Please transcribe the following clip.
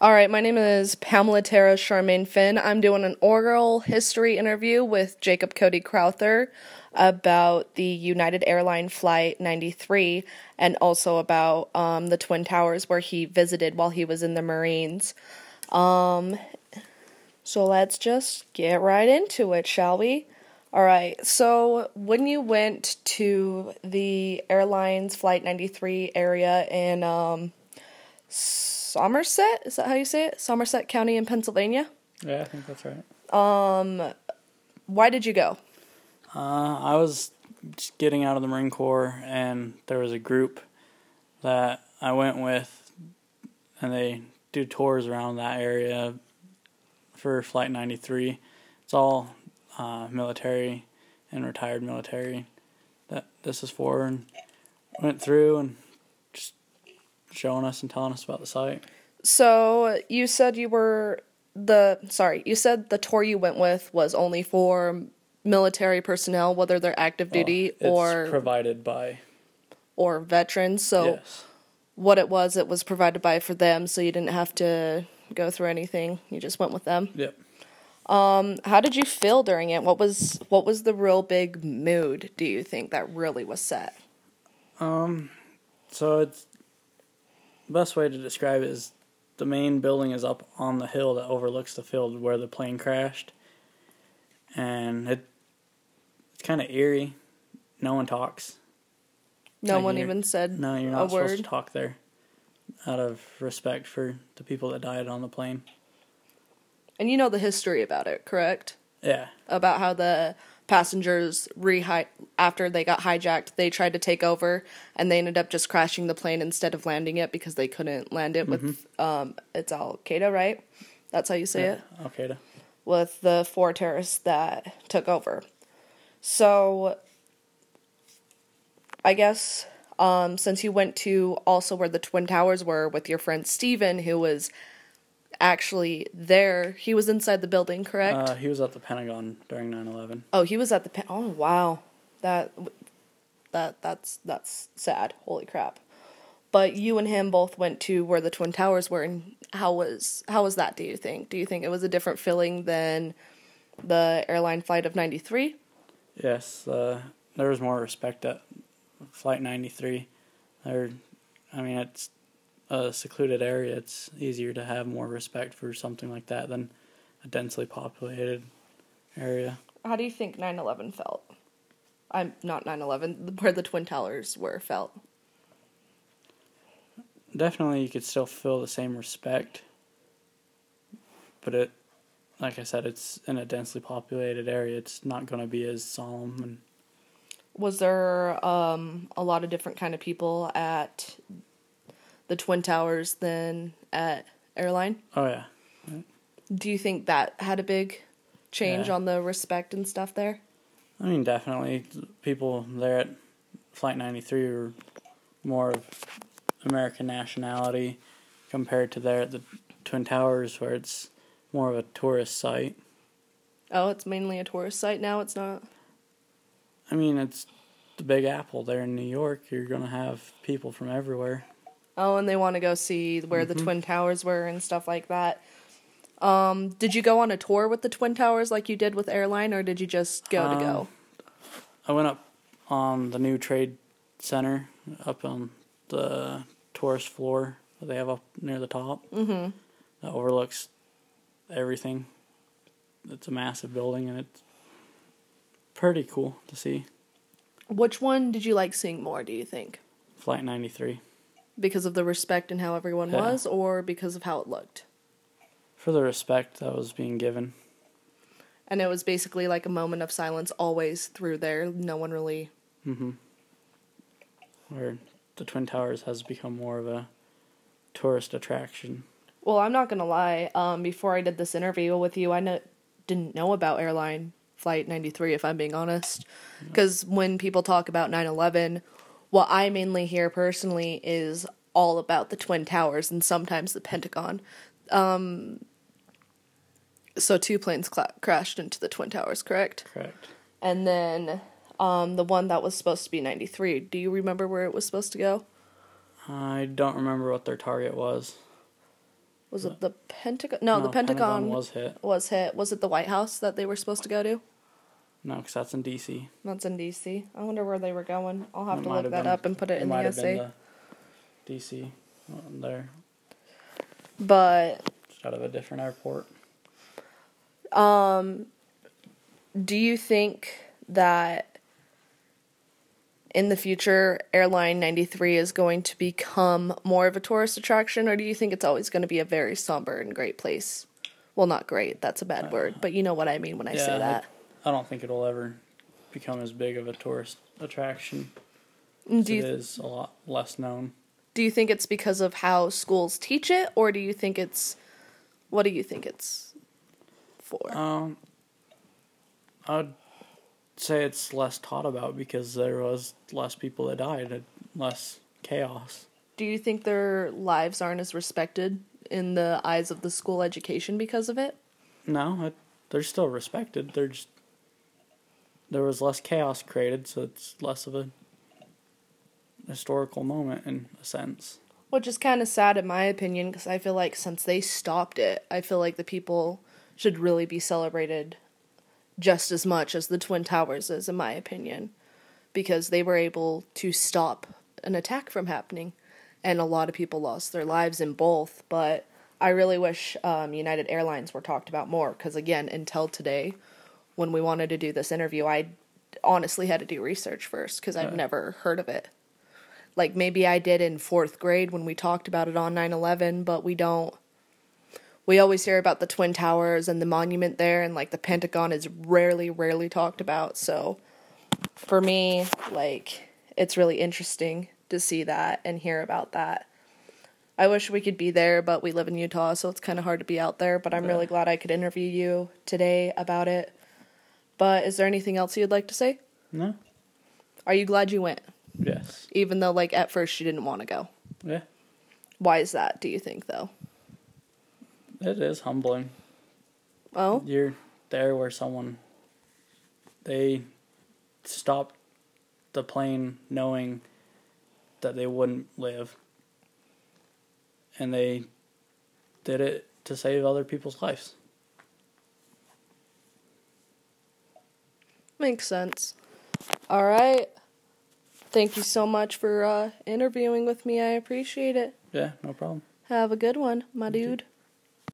All right, my name is Pamela Tara Charmaine Finn. I'm doing an oral history interview with Jacob Cody Crowther about the United Airline Flight 93 and also about um, the Twin Towers where he visited while he was in the Marines. Um, so let's just get right into it, shall we? All right, so when you went to the airline's Flight 93 area in um, Somerset, is that how you say it? Somerset County in Pennsylvania? Yeah, I think that's right. Um, why did you go? Uh, I was just getting out of the Marine Corps, and there was a group that I went with, and they do tours around that area for Flight 93. It's all uh, military and retired military that this is for, and went through and showing us and telling us about the site. So you said you were the sorry, you said the tour you went with was only for military personnel, whether they're active duty Oh, it's or provided by or veterans. So yes. what it was, it was provided by for them, so you didn't have to go through anything. You just went with them. Yep. Um, how did you feel during it? What was what was the real big mood? Do you think that really was set? Um, so it's best way to describe it is the main building is up on the hill that overlooks the field where the plane crashed, and it it's kind of eerie. No one talks. No Like one even said No, you're a not supposed word. to talk there, out of respect for the people that died on the plane. And you know the history about it, correct? Yeah, About how the passengers rehi after they got hijacked, they tried to take over and they ended up just crashing the plane instead of landing it because they couldn't land it with um it's Al Qaeda, right? That's how you say it? Al Qaeda. with the four terrorists that took over. So, I guess um, since you went to also where the Twin Towers were with your friend Steven, who was actually there, he was inside the building, correct? Uh, he was at the Pentagon during 9/11. oh, he was at the. Pen- oh, wow, that that that's that's sad. Holy crap! But you and him both went to where the Twin Towers were, and how was how was that? Do you think? Do you think it was a different feeling than the airline flight of ninety three? Yes, uh, there was more respect at Flight 93. There, I mean, it's a secluded area. It's easier to have more respect for something like that than a densely populated area. How do you think 9/11 felt? I'm not 9/11, where the Twin Towers were felt. Definitely, you could still feel the same respect, but it, like I said, it's in a densely populated area. It's not going to be as solemn and Was there um, a lot of different kind of people at the Twin Towers than at airline? oh yeah, Do you think that had a big change Yeah. on the respect and stuff there? I mean, definitely, people there at Flight 93 were more of American nationality compared to there at the Twin Towers, where it's more of a tourist site. Oh, it's mainly a tourist site now. It's not. I mean, it's the Big Apple there in New York. You're going to have people from everywhere. Oh, and they want to go see where the Mhm. Twin Towers were and stuff like that. Um, did you go on a tour with the Twin Towers like you did with airline, or did you just go to go? Um, I went up on the new Trade Center, up on the tourist floor that they have up near the top. Mm-hmm. that overlooks everything. It's a massive building and it's pretty cool to see. Which one did you like seeing more? Do you think Flight 93. Because of the respect and how everyone Yeah. was, or because of how it looked? For the respect that was being given. And it was basically like a moment of silence always through there. No one really. Mm-hmm. Where the Twin Towers has become more of a tourist attraction. Well, I'm not gonna lie. Um, before I did this interview with you, I kn- didn't know about airline flight 93. If I'm being honest, because when people talk about 9/11, what I mainly hear personally is all about the twin towers and sometimes the Pentagon. Um, so two planes cla- crashed into the twin towers, correct? Correct. And then um, the one that was supposed to be 93. Do you remember where it was supposed to go? I don't remember what their target was. Was it the Pentagon? No, the Pentagon, was hit. was hit. Was it the White House that they were supposed to go to? No, because that's in D.C. That's in D.C. I wonder where they were going. I'll have It to look that been- up and put it, in the might have been essay. the D.C. one there, But out of a different airport. um, do you think that in the future, Airline 93 is going to become more of a tourist attraction, or do you think it's always going to be a very somber and great place? Well, not great, that's a bad word, but you know what I mean when I say Uh, Yeah, that. I don't think it'll ever become as big of a tourist attraction. Do as you, it is a lot less known. do you think it's because of how schools teach it, or do you think it's. What do you think it's for? Um, I would say it's less taught about because there was less people that died, and less chaos. Do you think their lives aren't as respected in the eyes of the school education because of it? No, it, they're still respected. They're just there was less chaos created, so it's less of a historical moment in a sense. Which is kind of sad in my opinion because I feel like since they stopped it, I feel like the people should really be celebrated just as much as the Twin Towers is, in my opinion, because they were able to stop an attack from happening. And a lot of people lost their lives in both, but I really wish um, United Airlines were talked about more because, again, until today, when we wanted to do this interview, I honestly had to do research first because I've never heard of it like maybe I did in fourth grade when we talked about it on 9 11, but we don't. We always hear about the Twin Towers and the monument there, and like the Pentagon is rarely, rarely talked about. So for me, like, it's really interesting to see that and hear about that. I wish we could be there, but we live in Utah, so it's kind of hard to be out there. But I'm really glad I could interview you today about it. But is there anything else you'd like to say? No? Are you glad you went? Yes. Even though, like, at first you didn't want to go. Yeah. Why is that, do you think, though? It is humbling. Oh? You're there where someone they stopped the plane knowing that they wouldn't live. And they did it to save other people's lives. Makes sense. All right. Thank you so much for uh, interviewing with me. I appreciate it. Yeah, no problem. Have a good one, my dude.